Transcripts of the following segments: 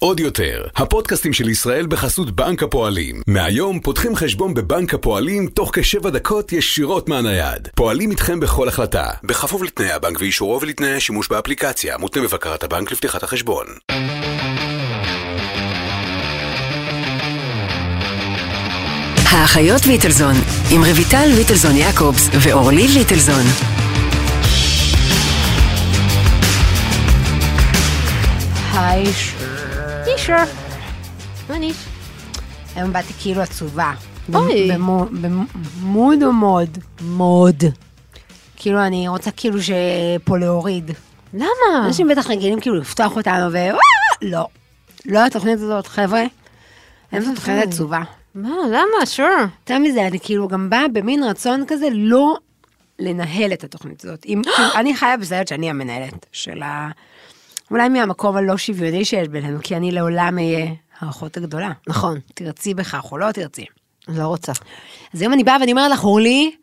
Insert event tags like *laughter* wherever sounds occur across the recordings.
עוד יותר, הפודקאסטים של ישראל בחסות בנק הפועלים. מהיום פותחים חשבון בבנק הפועלים תוך כשבע דקות ישירות מהנייד. פועלים איתכם בכל החלטה, בכפוף לתנאי הבנק ואישורו ולתנאי השימוש באפליקציה, מותנה בבקרת הבנק לפתיחת החשבון. האחיות ליטלזון, עם רויטל ליטלזון יעקובס ואורלי ליטלזון. היי, שר. מה ניש? היום באתי כאילו עצובה. אוי. במו- במוד או מוד? מוד. כאילו, אני רוצה כאילו שפה להוריד. למה? אנשים בטח רגילים כאילו לפתוח אותנו ו... לא. לא התוכנית הזאת, חבר'ה. אין זו תוכנית עצובה. מה, למה? שור. יותר מזה, אני כאילו גם באה במין רצון כזה לא לנהל את התוכנית הזאת. אם, *gasps* כאילו, אני חיה בסרט שאני המנהלת של ה... אולי מהמקום הלא שוויוני שיש בינינו, כי אני לעולם אהיה האחות הגדולה. נכון. תרצי בכך או לא תרצי. לא רוצה. אז היום אני באה ואני אומרת לך, אורלי,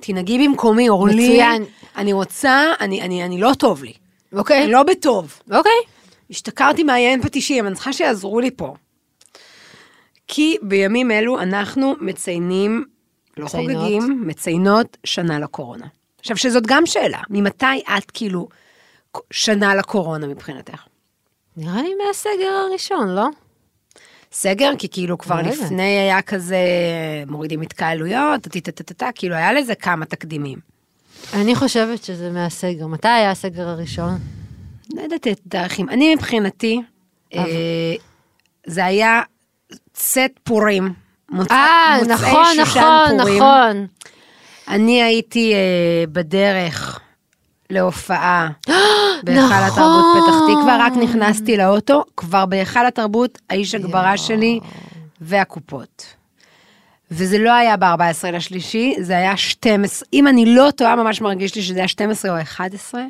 תנהגי במקומי, אורלי. מצוין. אני רוצה, אני, אני, אני לא טוב לי. אוקיי. אני לא בטוב. אוקיי. השתכרתי מהיין פטישים, אני צריכה שיעזרו לי פה. כי בימים אלו אנחנו מציינים, לא מציינות. חוגגים, מציינות שנה לקורונה. עכשיו, שזאת גם שאלה, ממתי את כאילו שנה לקורונה מבחינתך? נראה לי מהסגר הראשון, לא? סגר? כי כאילו כבר לא. לפני היה כזה, מורידים התקהלויות, טה-טה-טה-טה, כאילו היה לזה כמה תקדימים. אני חושבת שזה מהסגר. מתי היה הסגר הראשון? לא יודעת את תאריכים. אני מבחינתי, אה, זה היה צאת פורים. אה, נכון, נכון. נכון. אני הייתי אה, בדרך להופעה *gasps* בהיכל נכון. התרבות פתח תקווה, רק נכנסתי לאוטו, כבר בהיכל התרבות, האיש הגברה שלי והקופות. וזה לא היה ב-14 לשלישי, זה היה 12, אם אני לא טועה, ממש מרגיש לי שזה היה 12 או 11.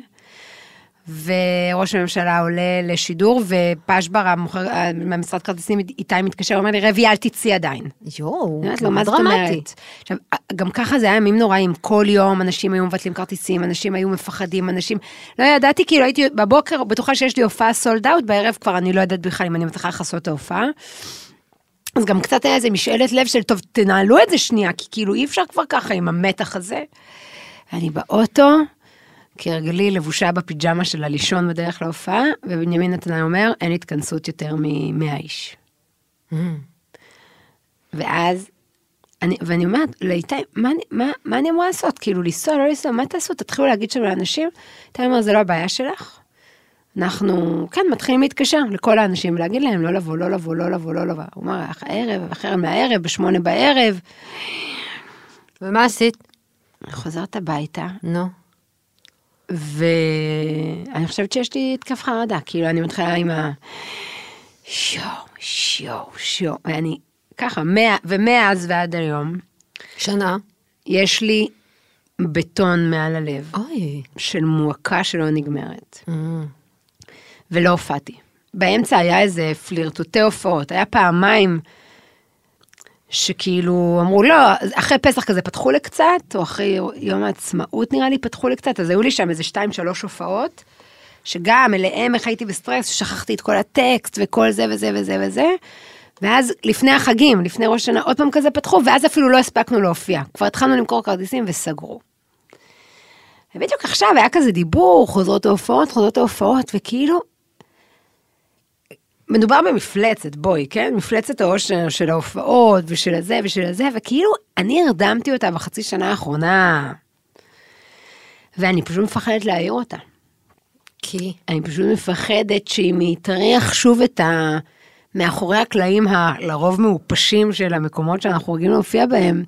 וראש הממשלה עולה לשידור, ופשבר, המוכר, מהמשרד כרטיסים, איתי מתקשר, אומר לי, רבי, אל תצאי עדיין. יואו, לו, מה זאת אומרת? עכשיו, גם ככה זה היה ימים נוראים, כל יום אנשים היו מבטלים כרטיסים, אנשים היו מפחדים, אנשים... לא ידעתי, כאילו הייתי בבוקר בטוחה שיש לי הופעה סולד אאוט, בערב כבר אני לא יודעת בכלל אם אני מצליחה לכסות את ההופעה. אז גם קצת היה איזה משאלת לב של, טוב, תנהלו את זה שנייה, כי כאילו אי אפשר כבר ככה עם המתח הזה. אני באוטו, כהרגלי לבושה בפיג'מה של הלישון בדרך להופעה, ובנימין נתנאי אומר, אין התכנסות יותר מ-100 איש. ואז, אני, ואני אומרת לאיתי, מה, מה, מה אני אמורה לעשות? כאילו, לנסוע, לא לנסוע, מה תעשו? תתחילו להגיד שם לאנשים? איתי אומר, זה לא הבעיה שלך. אנחנו, כן, מתחילים להתקשר לכל האנשים ולהגיד להם לא לבוא, לא לבוא, לא לבוא, לא לבוא. הוא אמר, הערב, אחר מהערב, בשמונה בערב. ומה עשית? חוזרת הביתה, נו. ואני חושבת שיש לי התקף חרדה, כאילו, אני מתחילה עם ה... שואו, שואו, שואו, ואני ככה, מה, ומאז ועד היום, שנה. יש לי בטון מעל הלב, אוי. של מועקה שלא נגמרת, Mm. ולא הופעתי. באמצע היה איזה פלירטוטי הופעות, היה פעמיים שכאילו אמרו לא, אחרי פסח כזה פתחו לי קצת, או אחרי יום העצמאות נראה לי פתחו לי קצת, אז היו לי שם איזה שתיים שלוש הופעות, שגם אליהם איך הייתי בסטרס, ששכחתי את כל הטקסט וכל זה וזה וזה וזה, ואז לפני החגים, לפני ראש השנה, עוד פעם כזה פתחו, ואז אפילו לא הספקנו להופיע, כבר התחלנו למכור כרטיסים וסגרו. ובדיוק עכשיו היה כזה דיבור, חוזרות ההופעות, חוזרות ההופעות, וכאילו, מדובר במפלצת, בואי, כן? מפלצת האושר של ההופעות ושל הזה ושל הזה, וכאילו, אני הרדמתי אותה בחצי שנה האחרונה, ואני פשוט מפחדת להעיר אותה. כי? אני פשוט מפחדת שאם היא תריח שוב את ה... מאחורי הקלעים הלרוב מעופשים של המקומות שאנחנו רגילים להופיע בהם,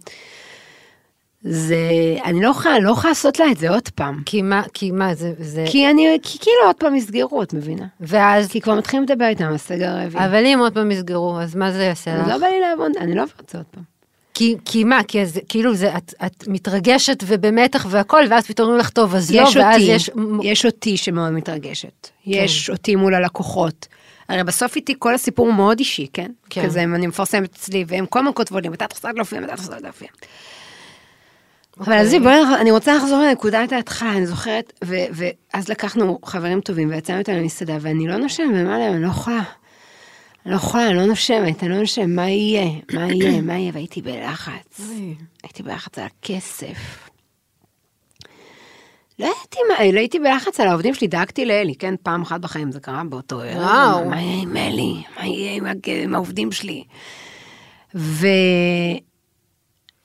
זה, אני לא יכולה, לא יכולה לעשות לה את זה עוד פעם. כי מה, כי מה, זה, זה... כי אני, כי כאילו עוד פעם יסגרו, את מבינה? ואז, כי כבר מתחילים לדבר איתם על הסגר הרביעי. אבל אם עוד פעם יסגרו, אז מה זה יעשה אז לך? לא בא לי לעבוד, אני לא עוברת את זה עוד פעם. כי, כי מה, כי זה, כאילו זה, את, את מתרגשת ובמתח והכל, ואז פתאום אומרים לך, טוב, אז לא, יש ואז אותי, יש... יש אותי שמאוד מתרגשת. יש אותי מול הלקוחות. הרי בסוף איתי כל הסיפור הוא מאוד אישי, כן? כן. כזה, אני מפרסמת אצלי, והם כל הזמן כותבות לי, מתי את חוזרת להופיע, מתי את חוזרת להופיע. אבל עזבי, בואי, נח- אני רוצה לחזור לנקודת ההתחלה, אני זוכרת, ו- ואז לקחנו חברים טובים ויצאנו איתם למסעדה, ואני לא נושמת, ומה להם, אני לא יכולה. אני לא יכולה, אני לא נושמת, אני לא נושמת, מה יהיה? מה יהיה? מה יהיה? והייתי בלחץ. הייתי בלחץ על הכסף. לא מה, לא הייתי בלחץ על העובדים שלי, דאגתי לאלי, כן, פעם אחת בחיים זה קרה באותו ערב. וואו. מה יהיה עם אלי? מה יהיה עם, עם העובדים שלי? ו...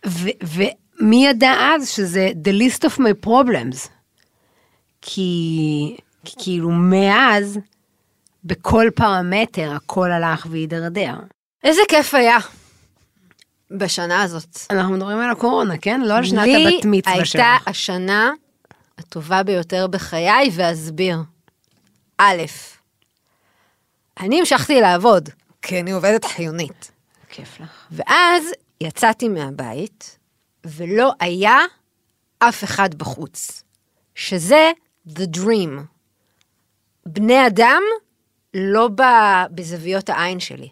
ו... ומי ידע אז שזה the list of my problems? כי, כי כאילו מאז, בכל פרמטר הכל הלך והידרדר. איזה כיף היה בשנה הזאת. אנחנו מדברים על הקורונה, כן? לא על שנת לי הבת מצווה שלך. הייתה השנה הטובה ביותר בחיי, ואסביר. א', אני המשכתי לעבוד, כי אני עובדת חיונית. כיף לך. ואז יצאתי מהבית, ולא היה אף אחד בחוץ. שזה the dream. בני אדם לא ב- בזוויות העין שלי.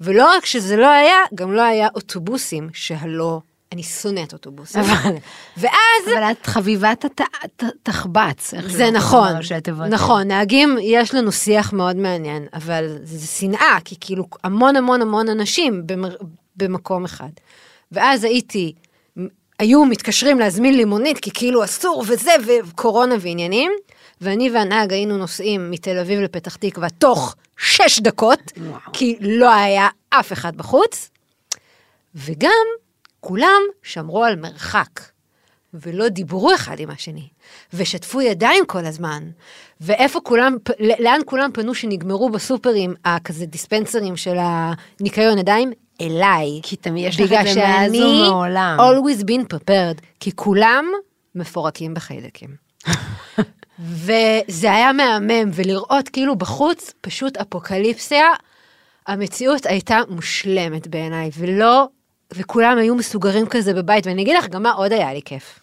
ולא רק שזה לא היה, גם לא היה אוטובוסים, שהלא, אני שונאת אוטובוסים. אבל- ואז, אבל את חביבת הת- הת- תחבץ. איך זה נכון, הבנת. נכון, נהגים, יש לנו שיח מאוד מעניין, אבל זה שנאה, כי כאילו המון המון המון אנשים במקום אחד. ואז הייתי, היו מתקשרים להזמין לי מונית, כי כאילו אסור וזה, וקורונה ועניינים, ואני והנהג היינו נוסעים מתל אביב לפתח תקווה תוך שש דקות, וואו. כי לא היה אף אחד בחוץ, וגם כולם שמרו על מרחק. ולא דיברו אחד עם השני, ושתפו ידיים כל הזמן, ואיפה כולם, לאן כולם פנו שנגמרו בסופרים, הכזה דיספנסרים של הניקיון ידיים? אליי. כי תמיד יש לך את זה מאז שאני ומעולם. always been prepared, כי כולם מפורקים בחיידקים. *laughs* וזה היה מהמם, ולראות כאילו בחוץ פשוט אפוקליפסיה, המציאות הייתה מושלמת בעיניי, ולא, וכולם היו מסוגרים כזה בבית, ואני אגיד לך גם מה עוד היה לי כיף.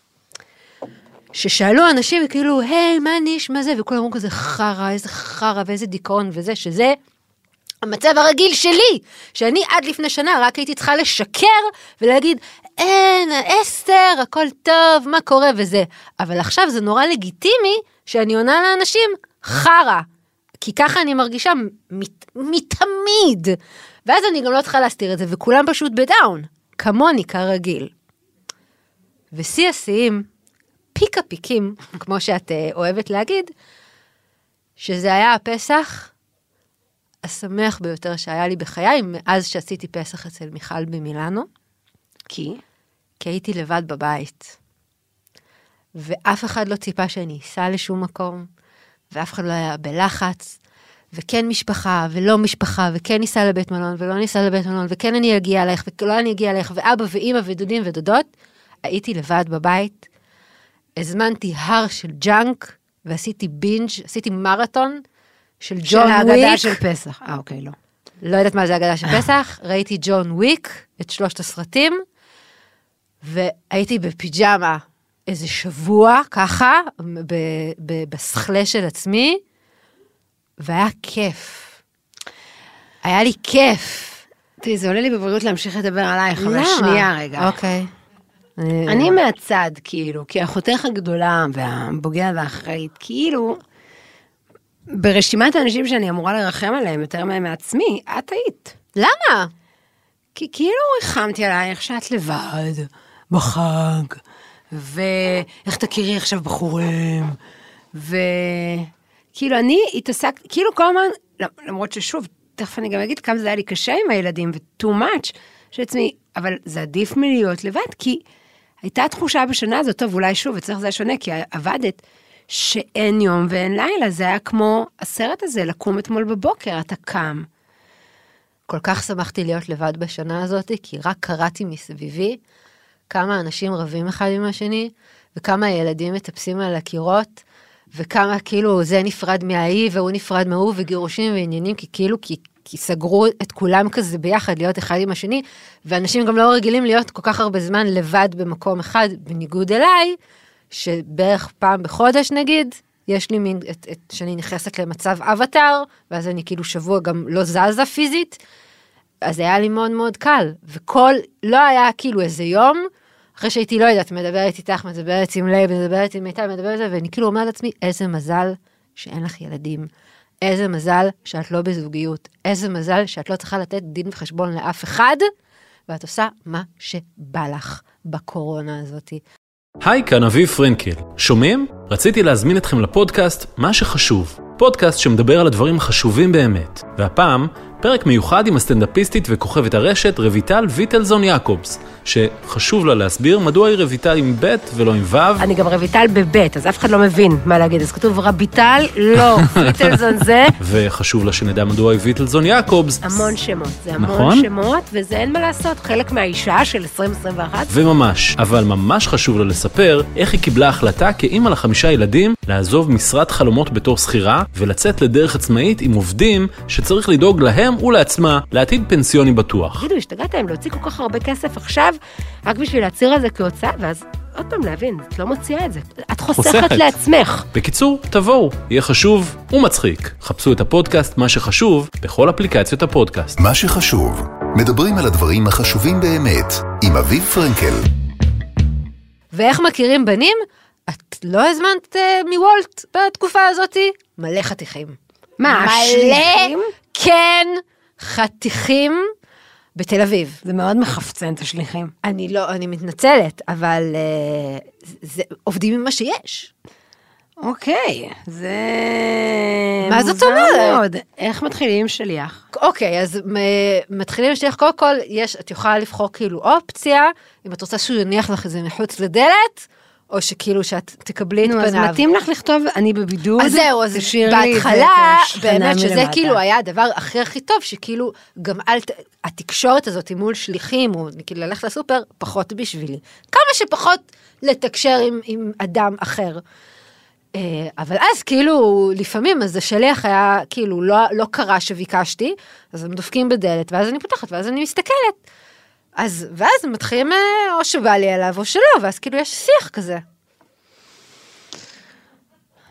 ששאלו אנשים כאילו, היי, מה ניש, מה זה? וכולם אמרו כזה חרא, איזה חרא ואיזה דיכאון וזה, שזה המצב הרגיל שלי, שאני עד לפני שנה רק הייתי צריכה לשקר ולהגיד, אין, אסתר, הכל טוב, מה קורה וזה. אבל עכשיו זה נורא לגיטימי שאני עונה לאנשים, חרא. כי ככה אני מרגישה מת, מתמיד. ואז אני גם לא צריכה להסתיר את זה, וכולם פשוט בדאון, כמוני כרגיל. ושיא השיאים, פיק הפיקים, כמו שאת אה, אוהבת להגיד, שזה היה הפסח השמח ביותר שהיה לי בחיי מאז שעשיתי פסח אצל מיכל במילאנו, כי? כי הייתי לבד בבית. ואף אחד לא ציפה שאני אסע לשום מקום, ואף אחד לא היה בלחץ, וכן משפחה, ולא משפחה, וכן ניסע לבית מלון, ולא ניסע לבית מלון, וכן אני אגיע אלייך, ולא אני אגיע אלייך, ואבא ואימא ודודים ודודות, הייתי לבד בבית, הזמנתי הר של ג'אנק, ועשיתי בינג', עשיתי מרתון של של ג'ון ההגדה וויק. של פסח. אה, אוקיי, לא. לא יודעת מה זה הגדה של פסח, ראיתי ג'ון וויק, את שלושת הסרטים, והייתי בפיג'מה איזה שבוע, ככה, בסחלה של עצמי, והיה כיף. היה לי כיף. תראי, זה עולה לי בבריאות להמשיך לדבר עלייך, אבל? שנייה רגע. אוקיי. אני מהצד, כאילו, כי אחותך הגדולה והבוגרת והאחראית, כאילו, ברשימת האנשים שאני אמורה לרחם עליהם יותר מהם מעצמי, את היית. למה? כי כאילו ריחמתי עלייך שאת לבד, בחג, ואיך תכירי עכשיו בחורים, וכאילו אני התעסקתי, כאילו כל הזמן, למרות ששוב, תכף אני גם אגיד כמה זה היה לי קשה עם הילדים, ו-too much, שעצמי, אבל זה עדיף מלהיות לבד, כי הייתה תחושה בשנה הזאת, טוב, אולי שוב, אצלך זה היה שונה, כי עבדת, שאין יום ואין לילה, זה היה כמו הסרט הזה, לקום אתמול בבוקר, אתה קם. כל כך שמחתי להיות לבד בשנה הזאת, כי רק קראתי מסביבי כמה אנשים רבים אחד עם השני, וכמה ילדים מטפסים על הקירות, וכמה כאילו זה נפרד מההיא והוא נפרד מההוא, וגירושים ועניינים, כי כאילו, כי, כי סגרו את כולם כזה ביחד להיות אחד עם השני, ואנשים גם לא רגילים להיות כל כך הרבה זמן לבד במקום אחד, בניגוד אליי, שבערך פעם בחודש נגיד, יש לי מין, את, את, שאני נכנסת למצב אבטאר, ואז אני כאילו שבוע גם לא זזה פיזית, אז היה לי מאוד מאוד קל, וכל, לא היה כאילו איזה יום, אחרי שהייתי, לא יודעת, מדברת איתך, מדברת עם לב, מדברת עם מיטל, מדברת, ואני כאילו אומרת לעצמי, איזה מזל שאין לך ילדים. איזה מזל שאת לא בזוגיות. איזה מזל שאת לא צריכה לתת דין וחשבון לאף אחד, ואת עושה מה שבא לך בקורונה הזאתי. היי, כאן אביב פרנקל. שומעים? רציתי להזמין אתכם לפודקאסט "מה שחשוב". פודקאסט שמדבר על הדברים החשובים באמת. והפעם, פרק מיוחד עם הסטנדאפיסטית וכוכבת הרשת רויטל ויטלזון יעקובס, שחשוב לה להסביר מדוע היא רויטל עם ב' ולא עם ו'. אני גם רויטל בבית, אז אף אחד לא מבין מה להגיד. אז כתוב רביטל, לא, *laughs* ויטלזון זה וחשוב לה שנדע מדוע היא ויטלזון יעקובס. המון שמות. זה המון נכון. שמות, וזה אין מה לעשות, חלק מהאישה של 2021. וממש, אבל ממש חשוב לה לספר איך היא קיבלה החלטה כאימא לחמישה ילדים לעזוב משרת חלומות בתור שכירה ולצאת לדרך עצמאית עם עובדים שצריך לדאוג להם ולעצמה לעתיד פנסיוני בטוח. תגידו, השתגעתם להוציא כל כך הרבה כסף עכשיו, רק בשביל להצהיר על זה כהוצאה, ואז עוד פעם להבין, את לא מוציאה את זה. את חוסכת חוסכת. לעצמך. בקיצור, תבואו, יהיה חשוב ומצחיק. חפשו את הפודקאסט מה שחשוב בכל אפליקציות הפודקאסט. מה שחשוב, מדברים על הדברים החשובים באמת, עם אביב פרנקל. ואיך מכירים בנים? את לא הזמנת אה, מוולט בתקופה הזאתי? מלא חתיכים. מה, מלא? כן, חתיכים בתל אביב. זה מאוד מחפצן את השליחים. אני לא, אני מתנצלת, אבל אה, זה, עובדים עם מה שיש. אוקיי, זה... מה זאת אומרת? מאוד. איך מתחילים עם שליח? אוקיי, אז מתחילים לשליח, קודם כל, יש, את יכולה לבחור כאילו אופציה, אם את רוצה שהוא יניח לך את זה מחוץ לדלת, או שכאילו שאת תקבלי את נו, פניו. אז מתאים לך לכתוב, אני בבידוד, אז זהו, אז בהתחלה, באמת שזה מלמטה. כאילו היה הדבר הכי הכי טוב, שכאילו גם אל ת... התקשורת הזאת מול שליחים, או כאילו ללכת לסופר, פחות בשבילי. כמה שפחות לתקשר עם, עם אדם אחר. אה, אבל אז כאילו, לפעמים, אז השליח היה, כאילו, לא, לא קרה שביקשתי, אז הם דופקים בדלת, ואז אני פותחת, ואז אני מסתכלת. אז, ואז מתחילים, אה, או שבא לי עליו, או שלא, ואז כאילו יש שיח כזה.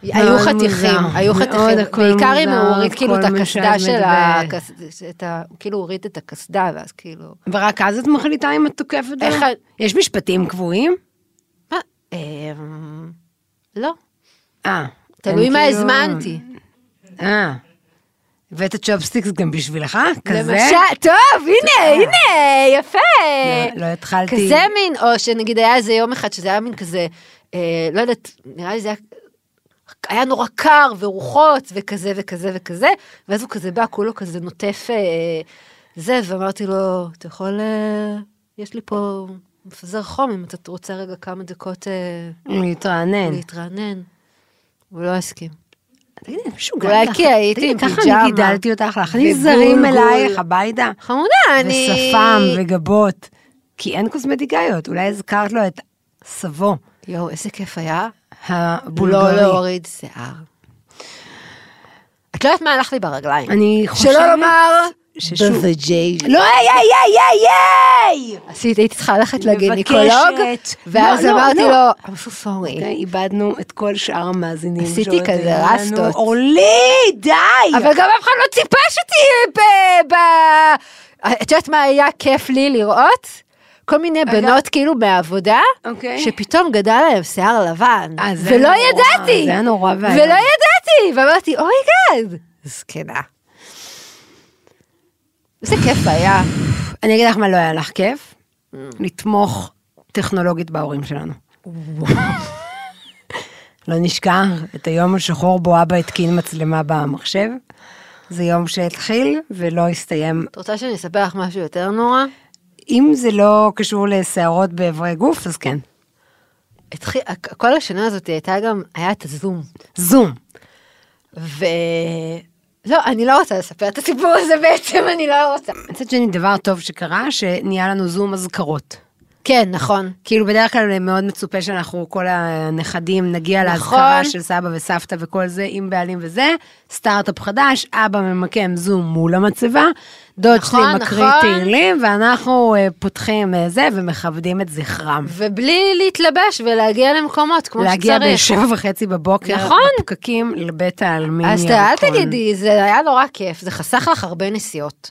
היו חתיכים. היו חתיכים, בעיקר אם הוא הוריד כאילו את הקסדה של. ה... כאילו הוריד את הקסדה, ואז כאילו... ורק אז את מחליטה אם את תוקפת את- יש משפטים קבועים? אמ, לא. אה. תלוי מה כאילו- הזמנתי. אה. הבאת צ'ופסטיקס גם בשבילך? כזה? למשל, טוב, הנה, הנה, יפה. לא- לא התחלתי. כזה מין, או שנגיד היה איזה יום אחד שזה היה מין כזה, אה, לא יודעת, נראה לי זה היה, היה נורא קר ורוחות וכזה וכזה וכזה, ואז הוא כזה בא, כולו כזה נוטף אה, זה, ואמרתי לו, אתה יכול, אה, יש לי פה מפזר חום, אם אתה רוצה רגע כמה דקות אה, להתרענן. להתרענן. הוא לא הסכים. תגידי, מישהו אולי גל כי הייתי עם ככה פיג'מה. אני גידלתי אותך להכניס. זרים אלייך הביתה. חמודה, אני... ושפם וגבות. כי אין קוסמטיקאיות, אולי הזכרת לו את סבו יואו, איזה כיף היה. הבולגרי. לא להוריד שיער. את לא יודעת מה הלך לי ברגליים. אני חושבת... שלא לומר, ששוב- בווג'יי. לא, איי, איי, איי, איי, איי! עשית, הייתי צריכה ללכת. לגינקולוג, ואז לא, לא, אמרתי לא. לו, I'm so sorry. אוקיי, איבדנו את כל שאר המאזינים. עשיתי כזה לנו. רסטות. אורלי, די! אבל גם אף אחד לא ציפה שתהיה ב... את יודעת מה היה כיף לי לראות? כל מיני. בנות כאילו מהעבודה, אוקיי. שפתאום גדל להם שיער לבן, אה, ולא ידעתי, זה היה נורא ואיום. ולא ידעתי, ואמרתי, אוי גאד, זקנה. איזה כיף היה. אני אגיד לך מה לא היה לך כיף? לתמוך טכנולוגית בהורים שלנו. לא נשכח את היום השחור בו אבא התקין מצלמה במחשב. זה יום שהתחיל ולא הסתיים. את רוצה שאני אספר לך משהו יותר נורא? אם זה לא קשור לשערות באיברי גוף, אז כן. התחיל, כל השנה הזאת הייתה גם, היה את הזום. זום. ו... לא, אני לא רוצה לספר את הסיפור הזה בעצם, אני לא רוצה. מצד שני, דבר טוב שקרה, שנהיה לנו זום אזכרות. כן, נכון. כאילו בדרך כלל מאוד מצופה שאנחנו כל הנכדים נגיע נכון. לאזכרה של סבא וסבתא וכל זה עם בעלים וזה, סטארט-אפ חדש, אבא ממקם זום מול המצבה, דוד נכון, שלי מקריא נכון. תהילים ואנחנו אה, פותחים אה, זה ומכבדים את זכרם. ובלי להתלבש ולהגיע למקומות כמו להגיע שצריך. בשבע וחצי בבוקר, נכון. בפקקים לבית העלמין. אז אל. תגידי, זה היה נורא כיף, זה חסך לך הרבה נסיעות.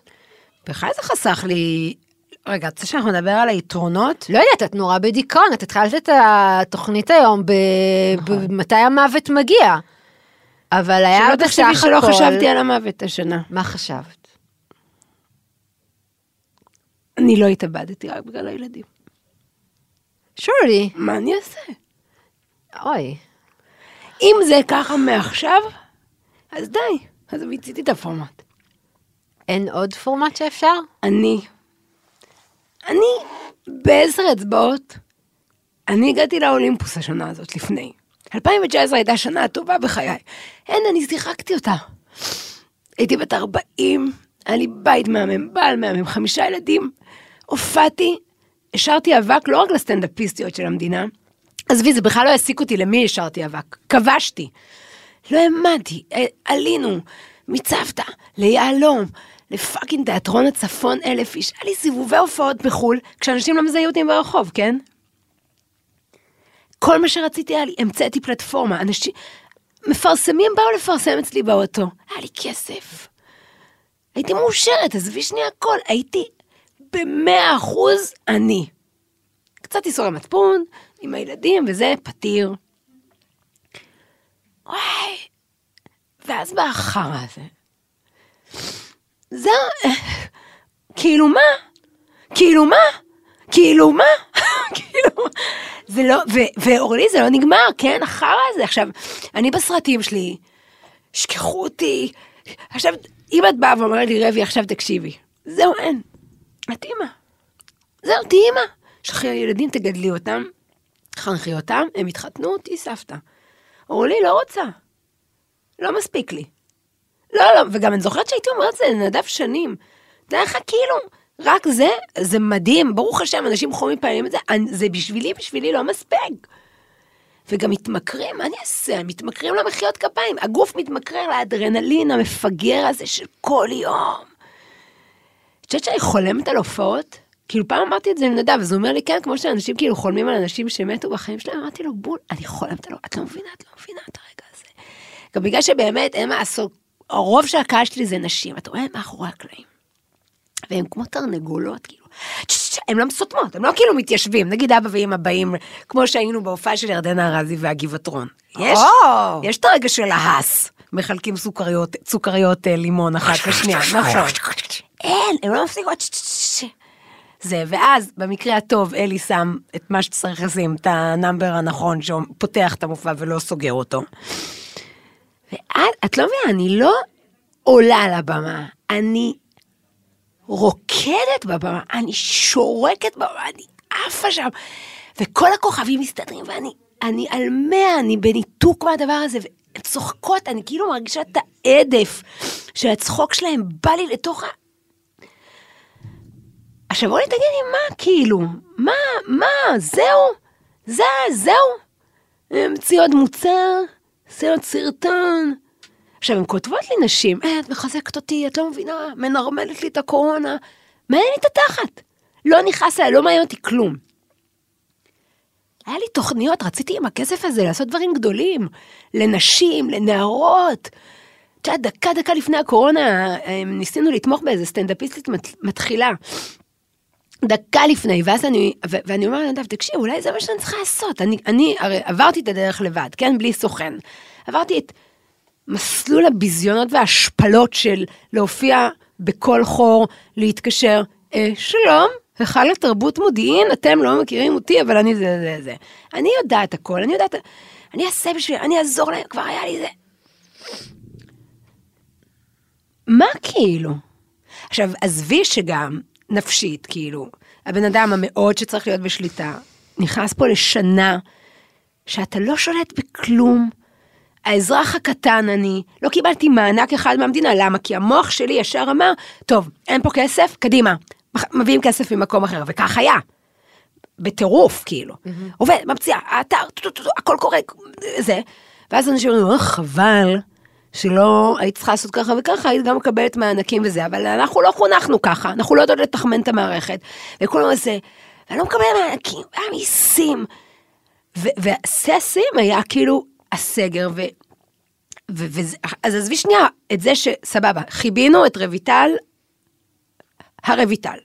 בכלל זה חסך לי, רגע, את רוצה שאנחנו נדבר על היתרונות? לא יודעת, את נורא בדיכאון, את התחלת את התוכנית היום ב... נכון. במתי המוות מגיע. אבל היה שלא בסך תחשבי שלא הכל- חשבתי על המוות השנה. מה חשבת? אני לא התאבדתי רק בגלל הילדים. שולי. מה אני אעשה? אוי. אם זה ככה מעכשיו, אז די. אז מיציתי את הפורמט. אין עוד פורמט שאפשר? אני, אני בעשר אצבעות, אני הגעתי לאולימפוס השנה הזאת לפני. 2019 הייתה השנה הטובה בחיי. אין, אני שיחקתי אותה. הייתי בת 40, היה לי בית מהמם, בעל מהמם, חמישה ילדים. הופעתי, השארתי אבק לא רק לסטנדאפיסטיות של המדינה, עזבי, זה בכלל לא העסיק אותי למי השארתי אבק. כבשתי. לא האמנתי, אה, עלינו מצוותא ליהלום, לפאקינג תיאטרון הצפון אלף איש, היה לי סיבובי הופעות בחו"ל, כשאנשים לא מזהים אותי ברחוב, כן? כל מה שרציתי היה לי, המצאתי פלטפורמה, אנשים, מפרסמים באו לפרסם אצלי באוטו, היה לי כסף. הייתי מאושרת, עזבי שנייה הכל, הייתי במאה אחוז אני. קצת איסורי מצפון, עם הילדים וזה, פתיר. וואי, ואז בא החרא הזה. זהו, כאילו מה? כאילו מה? כאילו מה? *laughs* כאילו, זה לא, ואורלי זה לא נגמר, כן, החרא הזה. עכשיו, אני בסרטים שלי, שכחו אותי. עכשיו, אם את באה ואומרת לי, רבי, עכשיו תקשיבי. זהו, אין. את אימא. זהו, תהיי אימא. שלחי ילדים, תגדלי אותם, חנכי אותם, הם יתחתנו, תהיי סבתא. אורלי, לא רוצה. לא מספיק לי. לא, לא, וגם אני זוכרת שהייתי אומרת זה לנדב שנים. תדע לך, כאילו, רק זה, זה מדהים, ברוך השם, אנשים חומים פעמים את זה, זה בשבילי, בשבילי לא מספיק. וגם מתמכרים, מה אני אעשה? מתמכרים למחיאות כפיים. הגוף מתמכר לאדרנלין המפגר הזה של כל יום. את חושבת שאני חולמת על הופעות? כאילו פעם אמרתי את זה לנדב, אז הוא אומר לי, כן, כמו שאנשים כאילו חולמים על אנשים שמתו בחיים שלהם, אמרתי לו, בול, אני חולמת עליו, את לא מבינה, את לא מבינה את הרגע הזה. גם בגלל שבאמת אין מה לעשות, הרוב של הקהל שלי זה נשים, אתה רואה מאחורי הקלעים. והם כמו תרנגולות, כאילו, הם לא סותמות, הם לא כאילו מתיישבים, נגיד אבא ואמא באים, כמו שהיינו בהופעה של ירדנה ארזי והגבעתרון. יש. יש את הרגע של ההס, מחלקים סוכריות, סוכריות אה, לימון אחת *laughs* לשנייה, נכון. אין, הם לא מפסיקות. זה, ואז במקרה הטוב אלי שם את מה שצריך לשים, את ה number הנכון שפותח את המופע ולא סוגר אותו. ואת, את לא מבינה, אני לא עולה על הבמה, אני רוקדת בבמה, אני שורקת בבמה, אני עפה שם, וכל הכוכבים מסתדרים, ואני אני על מאה, אני בניתוק מהדבר הזה, והן צוחקות, אני כאילו מרגישה את העדף של הצחוק שלהם, בא לי לתוך ה... עכשיו בואי תגידי, מה כאילו? מה, מה, זהו? זה, זהו? המציא עוד מוצר? עוד סרטון? עכשיו, הן כותבות לי נשים, אה, את מחזקת אותי, את לא מבינה, מנרמלת לי את הקורונה. מעניין לי את התחת. לא נכנס אליי, לא מעניין אותי כלום. היה לי תוכניות, רציתי עם הכסף הזה לעשות דברים גדולים. לנשים, לנערות. את יודעת, דקה, דקה לפני הקורונה, אה, ניסינו לתמוך באיזה סטנדאפיסטית מת- מתחילה. דקה לפני, ואז אני, ו- ואני אומרת לנדב, תקשיב, אולי זה מה שאני צריכה לעשות. אני, אני הרי עברתי את הדרך לבד, כן? בלי סוכן. עברתי את מסלול הביזיונות וההשפלות של להופיע בכל חור, להתקשר, אה, שלום, היכל לתרבות מודיעין, אתם לא מכירים אותי, אבל אני זה, זה, זה. אני יודעת הכל, אני יודעת, אני אעשה בשביל, אני אעזור להם, כבר היה לי זה. מה כאילו? עכשיו, עזבי שגם נפשית, כאילו, הבן אדם המאוד שצריך להיות בשליטה, נכנס פה לשנה שאתה לא שולט בכלום. האזרח הקטן אני, לא קיבלתי מענק אחד מהמדינה, למה? כי המוח שלי ישר אמר, טוב, אין פה כסף, קדימה, מביאים כסף ממקום אחר, וכך היה. בטירוף, כאילו. עובד, ממציאה, האתר, הכל קורה, זה. ואז אנשים אומרים, "אה, חבל שלא היית צריכה לעשות ככה וככה, היית גם מקבלת מענקים וזה, אבל אנחנו לא חונכנו ככה, אנחנו לא יודעות לתחמן את המערכת. וכולם זה, ואני לא מקבל מענקים, היה מיסים. ו- והשיא השיאים היה כאילו הסגר, ו... ו- וזה- אז עזבי שנייה את זה שסבבה, חיבינו את רויטל, הרויטל.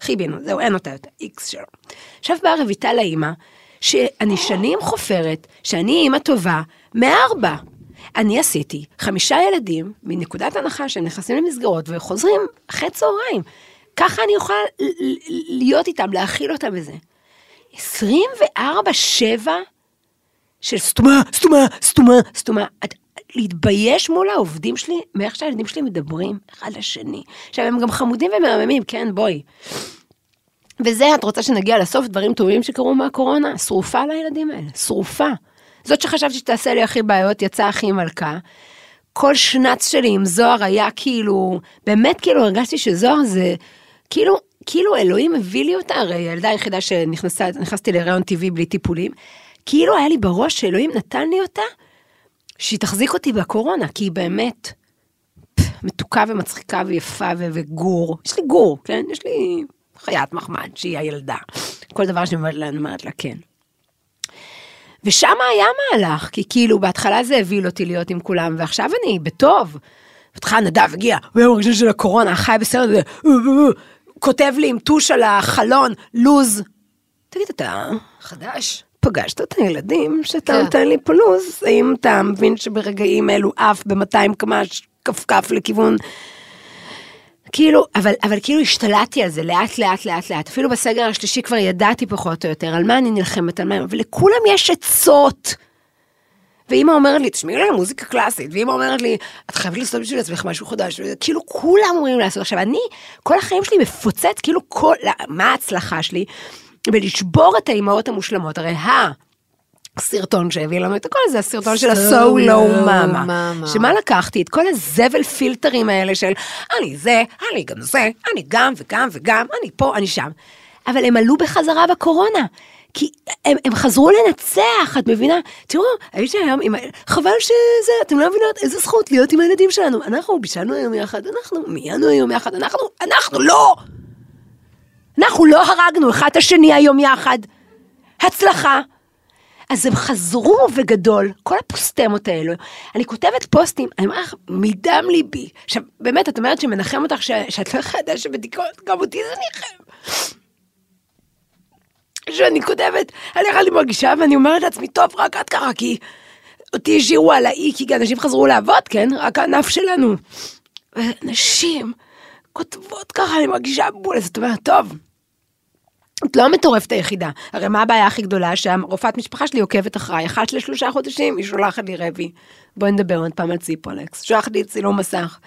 חיבינו, זהו, אין אותה יותר, איקס שלו. עכשיו באה רויטל האימא, שאני שנים חופרת, שאני אימא טובה, מארבע. אני עשיתי חמישה ילדים מנקודת הנחה שהם נכנסים למסגרות וחוזרים אחרי צהריים. ככה אני יכולה ל- ל- להיות איתם, להכיל אותם בזה. 24-7 של סתומה, סתומה, סתומה, סתומה. את- להתבייש מול העובדים שלי, מאיך שהילדים שלי מדברים אחד לשני. עכשיו, הם גם חמודים ומהממים, כן, בואי. וזה, את רוצה שנגיע לסוף, דברים טובים שקרו מהקורונה? שרופה לילדים האלה, שרופה. זאת שחשבתי שתעשה לי הכי בעיות, יצאה הכי מלכה. כל שנץ שלי עם זוהר היה כאילו, באמת כאילו הרגשתי שזוהר זה, כאילו, כאילו אלוהים הביא לי אותה, הרי הילדה היחידה שנכנסתי להיריון טבעי בלי טיפולים, כאילו היה לי בראש שאלוהים נתן לי אותה, שהיא תחזיק אותי בקורונה, כי היא באמת פ, מתוקה ומצחיקה ויפה ו- וגור. יש לי גור, כן? יש לי חיית מחמד שהיא הילדה. כל דבר שאני אומרת לה, אני אומרת לה כן. ושם היה מהלך, כי כאילו בהתחלה זה הביא אותי להיות עם כולם, ועכשיו אני בטוב. בהתחלה נדב הגיע, ביום הראשון של הקורונה, חי בסרט, כותב לי עם טוש על החלון, לוז. תגיד, אתה חדש. פגשת את הילדים שאתה כן. נותן לי פה לוז? האם אתה מבין שברגעים אלו עף ב-200 קמ"ש כפכף לכיוון... כאילו, אבל, אבל כאילו השתלטתי על זה לאט לאט לאט לאט, אפילו בסגר השלישי כבר ידעתי פחות או יותר על מה אני נלחמת, על מה, ולכולם יש עצות. ואימא אומרת לי, תשמעי לי מוזיקה קלאסית, ואימא אומרת לי, את חייבת לעשות בשביל עצמך משהו חדש, כאילו כולם אומרים לעשות. עכשיו אני, כל החיים שלי מפוצץ, כאילו כל, מה ההצלחה שלי? בלשבור את האימהות המושלמות, הרי ה... הסרטון שהביא לנו את הכל זה הסרטון של So ה-So Low Low Mama. שמה לקחתי? את כל הזבל פילטרים האלה של אני זה, אני גם זה, אני גם וגם וגם, אני פה, אני שם. אבל הם עלו בחזרה בקורונה. כי הם, הם חזרו לנצח, את מבינה? תראו, הייתי היום עם... חבל שזה, אתם לא מבינות איזה זכות להיות עם הילדים שלנו. אנחנו בישלנו היום יחד, אנחנו מיינו היום יחד, אנחנו, אנחנו לא! אנחנו לא הרגנו אחד את השני היום יחד. הצלחה. אז הם חזרו בגדול, כל הפוסטמות האלו. אני כותבת פוסטים, אני אומרת לך, מדם ליבי. עכשיו, באמת, את אומרת שמנחם אותך ש... שאת לא לדעת שבדיכאון, גם אותי זה ניחם. שאני כותבת, על איך אני מרגישה, ואני אומרת לעצמי, טוב, רק את ככה, כי אותי השאירו על האי, כי אנשים חזרו לעבוד, כן? רק הענף שלנו. ונשים כותבות ככה, אני מרגישה בול, אז את אומרת, טוב, את לא המטורפת היחידה. הרי מה הבעיה הכי גדולה? שהרופאת משפחה שלי עוקבת אחריי, אחת לשלושה חודשים, היא שולחת לי רבי. בואי נדבר עוד פעם על ציפרלקס. שולחת לי צילום מסך.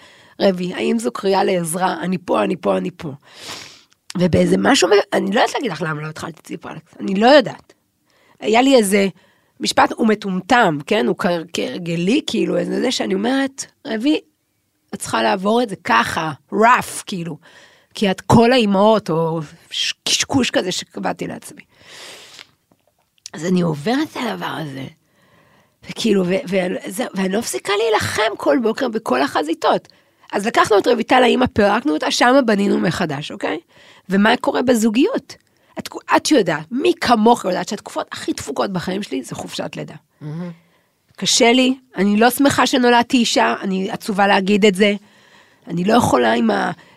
רבי, האם זו קריאה לעזרה? אני פה, אני פה, אני פה. ובאיזה משהו, אני לא יודעת להגיד לך למה לא התחלתי ציפרלקס, אני לא יודעת. היה לי איזה משפט, הוא מטומטם, כן? הוא כהרגלי, כאילו, איזה זה שאני אומרת, רבי, את צריכה לעבור את זה ככה, rough, כאילו. כי את כל האימהות, או קשקוש כזה שקבעתי לעצמי. אז אני עוברת את הדבר הזה, וכאילו, ואני לא מפסיקה להילחם כל בוקר בכל החזיתות. אז לקחנו את רויטל האימא, פירקנו אותה, שמה בנינו מחדש, אוקיי? ומה קורה בזוגיות? את, את יודעת, מי כמוך יודעת שהתקופות הכי דפוקות בחיים שלי זה חופשת לידה. קשה לי, אני לא שמחה שנולדתי אישה, אני עצובה להגיד את זה. אני לא יכולה עם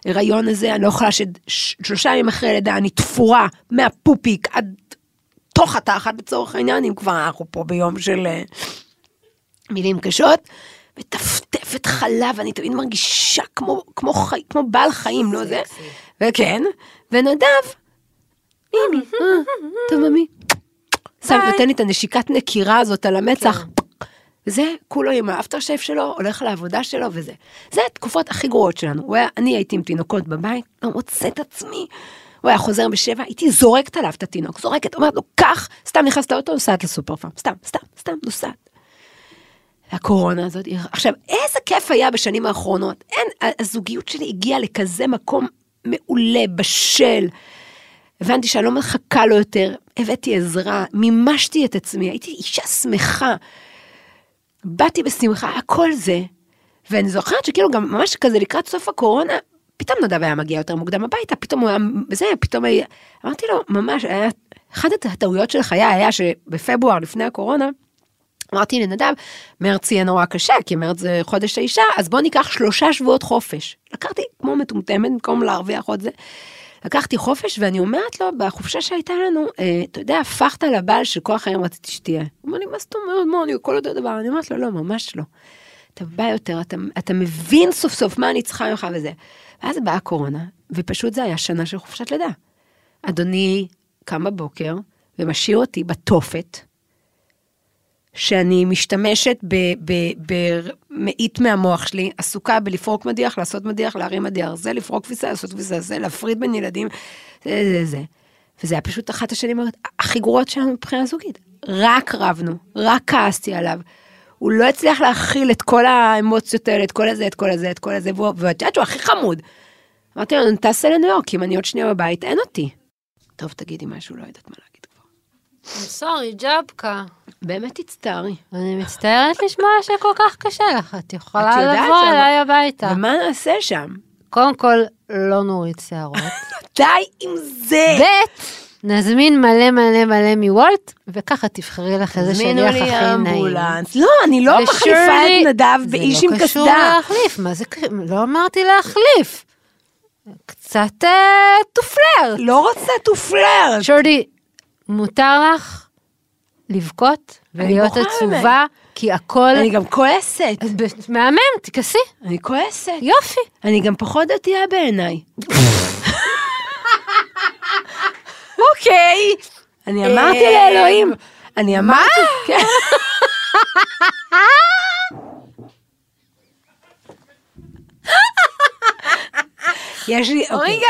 ההיריון הזה, אני לא יכולה ששלושה ימים אחרי לידה אני תפורה מהפופיק עד תוך התחת לצורך העניין, אם כבר אנחנו פה ביום של אה, מילים קשות. מטפטפת חלב, אני תמיד מרגישה כמו, כמו, חי, כמו בעל חיים, לא זה? וכן, ונדב, מימי, אה, טוב ממי. שם, נותן לי את הנשיקת נקירה הזאת על המצח. זה כולו עם האפטר שייף שלו, הולך לעבודה שלו וזה. זה התקופות הכי גרועות שלנו. הוא היה, אני הייתי עם תינוקות בבית, לא מוצא את עצמי. הוא היה חוזר בשבע, הייתי זורקת עליו את התינוק, זורקת, אומרת לו, קח, סתם נכנסת לאוטו, נוסעת לסופר פארם, סתם, סתם, סתם, נוסעת. הקורונה הזאת, עכשיו, איזה כיף היה בשנים האחרונות. אין, הזוגיות שלי הגיעה לכזה מקום מעולה, בשל. הבנתי שאני לא מחכה לו יותר, הבאתי עזרה, מימשתי את עצמי, הייתי אישה שמחה. באתי בשמחה, הכל זה. ואני זוכרת שכאילו גם ממש כזה לקראת סוף הקורונה, פתאום נדב היה מגיע יותר מוקדם הביתה, פתאום הוא היה, זה, פתאום היה, אמרתי לו, ממש, היה, אחת הטעויות של חיי היה שבפברואר לפני הקורונה, אמרתי לנדב, מרץ יהיה נורא קשה, כי מרץ זה חודש האישה, אז בוא ניקח שלושה שבועות חופש. לקחתי כמו מטומטמת, במקום להרוויח עוד זה, לקחתי חופש, ואני אומרת לו, בחופשה שהייתה לנו, אה, אתה יודע, הפכת לבעל של כל החיים רציתי שתהיה. הוא אומר לי, מה זאת אומרת, מה, אני הכל אותו דבר. אני אומרת לו, לא, ממש לא. אתה בא יותר, אתה, אתה מבין סוף סוף מה אני צריכה ממך וזה. ואז באה הקורונה, ופשוט זה היה שנה של חופשת לידה. אדוני קם בבוקר ומשאיר אותי בתופת, שאני משתמשת במאית מהמוח שלי, עסוקה בלפרוק מדיח, לעשות מדיח, להרים מדיח, זה לפרוק כביסה, לעשות כביסה, זה להפריד בין ילדים, זה זה זה. וזה היה פשוט אחת השנים הכי גרועות שלנו מבחינה זוגית. רק רבנו, רק כעסתי עליו. הוא לא הצליח להכיל את כל האמוציות האלה, את כל הזה, את כל הזה, את כל הזה, ואת יודעת שהוא הכי חמוד. אמרתי לו, תעשה לניו יורק, אם אני עוד שנייה בבית, אין אותי. טוב, תגידי משהו, לא יודעת מה. סורי, ג'בקה. באמת תצטערי. אני מצטערת לשמוע שכל כך קשה לך, את יכולה לבוא אליי הביתה. ומה נעשה שם? קודם כל, לא נוריד שערות. *laughs* די עם זה! ב', נזמין מלא מלא מלא מוולט, וככה תבחרי לך איזה שליח לי הכי נעים. אמבולנס. לא, אני לא מחליפה את נדב באיש עם זה לא קשור קסדה. להחליף, מה זה, ק- לא אמרתי להחליף. קצת אה, טופלר. לא רוצה טופלר. שורדי, מותר לך לבכות ולהיות עצובה, כי הכל אני גם כועסת. מהמם, תכעסי, אני כועסת. יופי. אני גם פחות דתייה בעיניי. אוקיי. אני אמרתי אה, לאלוהים. אני אמרתי... כן. יש לי, אוקיי,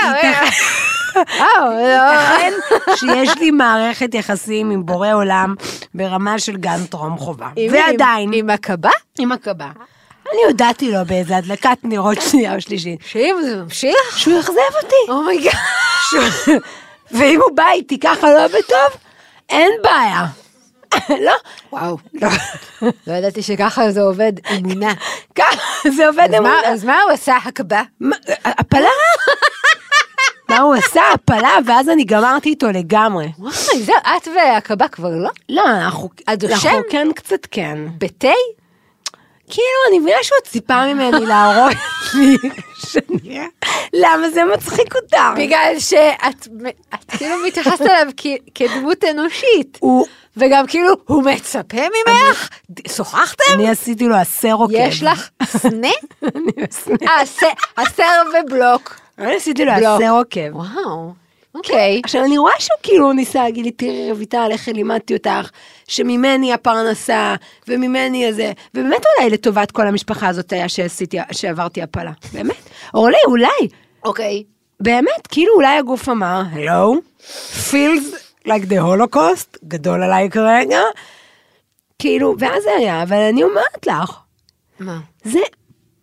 ייתכן- ייתכן שיש לי מערכת יחסים עם בורא עולם ברמה של גן טרום חובה. ועדיין, עם הקב"ה? עם הקב"ה. אני הודעתי לו באיזה הדלקת נרות שנייה או שלישית, שאם זה ממשיך? שהוא יאכזב אותי. Oh my God. שהוא- ואם הוא בא איתי ככה לא בטוב, אין בעיה. *laughs* לא, וואו. לא ידעתי שככה זה עובד אמונה. ככה זה עובד אמונה. אז מה הוא עשה הקב"ה? הפלה? מה הוא עשה? הפלה, ואז אני גמרתי איתו לגמרי. וואי, זהו, את והקבה כבר לא? לא, אנחנו? אנחנו כן קצת כן. בתה? כאילו, אני מבינה שהוא ציפה ממני להראות לי שאני... למה זה מצחיק אותה? בגלל שאת את כאילו מתייחסת אליו כדמות אנושית. וגם כאילו, הוא מצפה ממך? שוחחתם? אני עשיתי לו הסר עוקב. יש לך סנה? *laughs* אני עשיתי- אה, הסר ובלוק. אני עשיתי לו. הסר עוקב. וואו, אוקיי. עכשיו אני רואה שהוא כאילו ניסה להגיד לי, תראי רויטל, איך לימדתי אותך, שממני הפרנסה, וממני הזה, ובאמת אולי לטובת כל המשפחה הזאת היה שעשיתי, שעברתי הפלה, באמת. אורלי, אולי, אוקיי. באמת, כאילו אולי הגוף אמר, hello, feels like the holocaust, גדול עליי כרגע, כאילו, ואז זה היה, אבל אני אומרת לך, מה? זה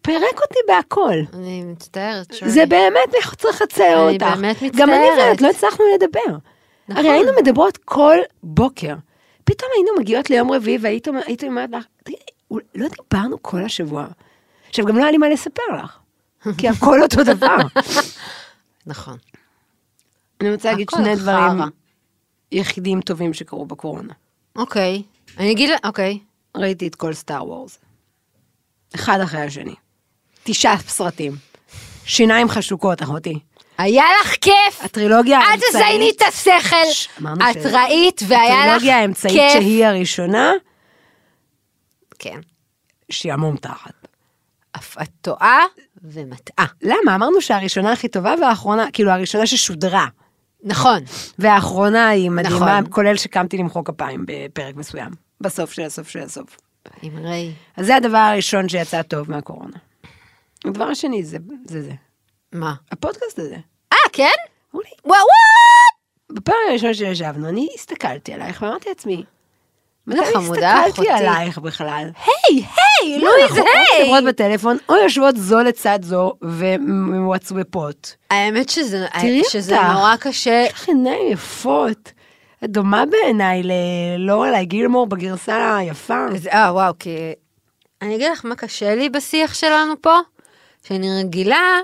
פירק אותי בהכל. אני מצטערת. שולי. זה באמת צריך לצייר אני אותך. באמת גם אני מצטערת. ואת לא הצלחנו לדבר. נכון. הרי היינו מדברות כל בוקר. פתאום היינו מגיעות ליום רביעי והיית היית אומרת לך, לא דיברנו כל השבוע. עכשיו, גם לא היה לי מה לספר לך. כי *laughs* הכל אותו דבר. נכון. אני רוצה להגיד שני דברים. יחידים טובים שקרו בקורונה. אוקיי. אני אגיד, אוקיי. ראיתי את כל סטאר וורס. אחד אחרי השני. תשעה סרטים. שיניים חשוקות, אחותי. היה לך כיף! הטרילוגיה אל האמצעית... תזייני את השכל! את ראית והיה לך הטרילוגיה האמצעית כיף. שהיא הראשונה, כן. שעמום תחת. אף את טועה ומטעה. למה? אמרנו שהראשונה הכי טובה והאחרונה, כאילו הראשונה ששודרה. נכון. והאחרונה היא מדהימה, נכון. כולל שקמתי למחוא כפיים בפרק מסוים. בסוף של הסוף של הסוף. עם ריי. אז זה הדבר הראשון שיצא טוב מהקורונה. הדבר השני זה זה. זה. מה? הפודקאסט הזה. אה, כן? וואו וואו! בפעם הראשונה שישבנו, אני הסתכלתי עלייך ואמרתי לעצמי, מתי איזה חמודה, הסתכלתי. עלייך בכלל? היי, היי, לא, לואיז, אנחנו היי! מדברות בטלפון, או יושבות זו לצד זו ומוואטסאפות. האמת שזה. נורא קשה. יש לך עיניים יפות. את דומה בעיניי ללורלי גילמור בגרסה היפה. אה, וואו, כי... אני אגיד לך מה קשה לי בשיח שלנו פה, שאני רגילה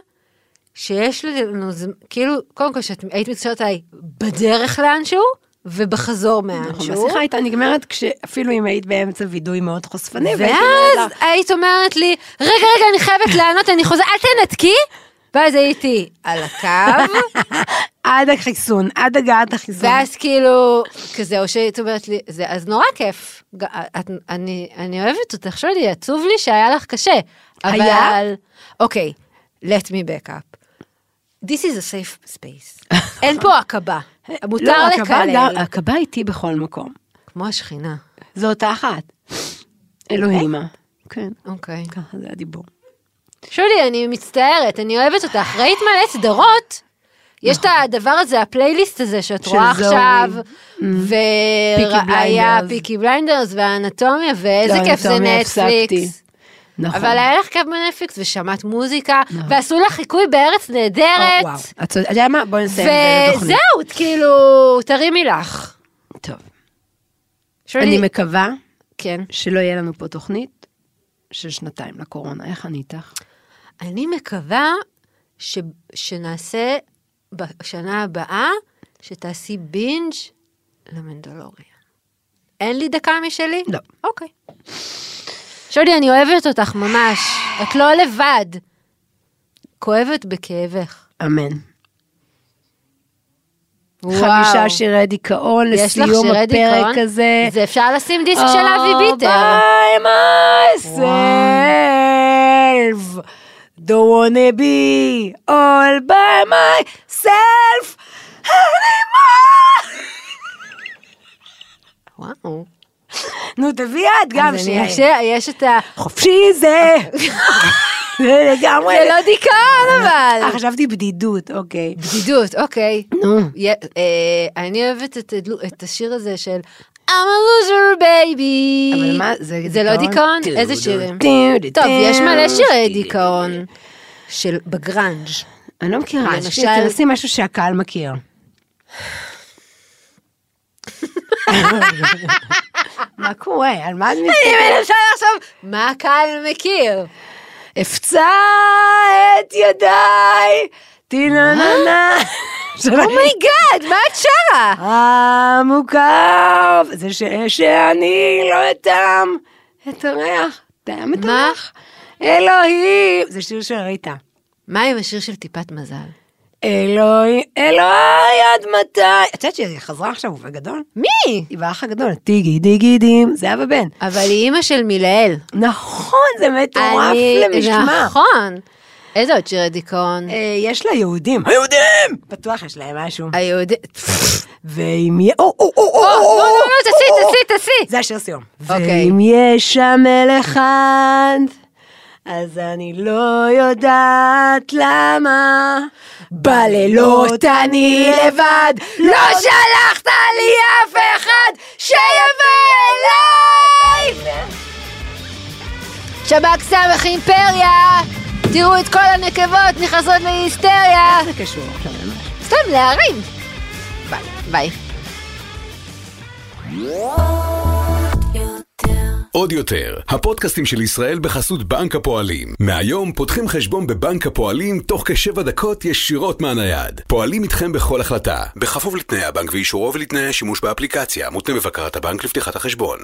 שיש לנו, כאילו, קודם כל שאת היית מתקשרת עליי בדרך לאנשהו, ובחזור נכון, מאנשהו. השיחה הייתה נגמרת כשאפילו אם היית באמצע וידוי מאוד חושפני, ואז היית אומרת לי, רגע, רגע, אני חייבת לענות, אני חוזרת, אל תנתקי. ואז הייתי על הקו, עד החיסון, עד הגעת החיסון. ואז כאילו, כזה, או שהיית אומרת לי, זה, אז נורא כיף. את, אני, אני אוהבת אותך, שולי, עצוב לי שהיה לך קשה. היה? אבל, אוקיי, let me back up. This is a safe space. *laughs* אין פה עקבה. מותר לא, לקלל. הקבה איתי בכל מקום. כמו השכינה. זו אותה אחת. אלוהימה. כן, אוקיי. ככה זה הדיבור. שולי, אני מצטערת, אני אוהבת אותך. ראית מלא סדרות? יש את הדבר הזה, הפלייליסט הזה שאת נכון. רואה. עכשיו, והיה Blinders. Peaky Blinders והאנטומיה, ואיזה לא, כיף זה. נטפליקס. נכון. אבל היה לך כיף בנטפליקס ושמעת מוזיקה, ועשו לך חיקוי בארץ או, נהדרת, וואו. את צודקת, אתה יודע מה? בואי נסיים. את התוכנית. וזהו, כאילו, תרימי לך. טוב. שולי, אני מקווה כן. שלא יהיה לנו פה תוכנית של שנתיים לקורונה. איך אני איתך? אני מקווה ש... שנעשה בשנה הבאה, שתעשי בינג' למנדלוריאן. אין לי דקה משלי? לא. אוקיי. שולי, אני אוהבת אותך ממש. את לא לבד. כואבת בכאבך. אמן. וואו. חמישה שירי דיכאון לסיום שירי דיכאון? הפרק הזה. זה אפשר לשים דיסק של אבי ביטר. By myself. Don't wanna be all by myself anymore. וואו. נו, תביא את גם אז שיהיה. יש- יש את ה... חופשי זה. *laughs* זה לגמרי. זה לא דיכאון אבל. אה, חשבתי בדידות, אוקיי. בדידות, אוקיי. נו. אה, אני אוהבת את השיר הזה של I'm a loser baby. אבל מה, זה זה לא דיכאון? איזה שירים? טוב, יש מלא שירי דיכאון. של בגראנג'. אני לא מכירה, למשל... תנסי משהו שהקהל מכיר. *laughs* מה קורה? על מה את אני מסתכלת? מנסה לחשוב מה הקהל מכיר. אפצע את ידיי, טינננה. *laughs* Oh my God, מה את שרה? המוכר, זה שאני לא אטעם את הריח, טעם את? הריח. אלוהים, זה שיר של ריטה. מה עם השיר של טיפת מזל? אלוהי, אלוהי עד מתי? את יודעת שהיא חזרה עכשיו בגדול? מי? היא באח הגדול, טיגי דיגי דים, זה אבא בן. אבל היא אימא של מילאל. נכון, זה מטורף אני- למשמע. נכון. איזה עוד שירי דיכאון? אה, יש לה יהודים. היהודים! בטוח יש להם משהו. היהודי... ואם יהיה... או, או, או, או, או, או, לא, או, לא, או, לא, תעשי, או, או. תעשי, תעשי. זה השיר סיום. אוקיי. ואם יש שם מלך אחד, אז אני לא יודעת למה. בלילות אני לבד, לא שלחת לי אף אחד שיבוא אליי! שב"כ סמך אימפריה! תראו את כל הנקבות נכנסות להיסטריה! זה קשור עכשיו למשהו. סתם להרים! ביי. ביי. עוד יותר, הפודקאסטים של ישראל בחסות בנק הפועלים. מהיום פותחים חשבון בבנק הפועלים תוך כשבע דקות ישירות מהנייד. פועלים איתכם בכל החלטה, בכפוף לתנאי הבנק ואישורו ולתנאי השימוש באפליקציה, מותנה בבקרת הבנק לפתיחת החשבון.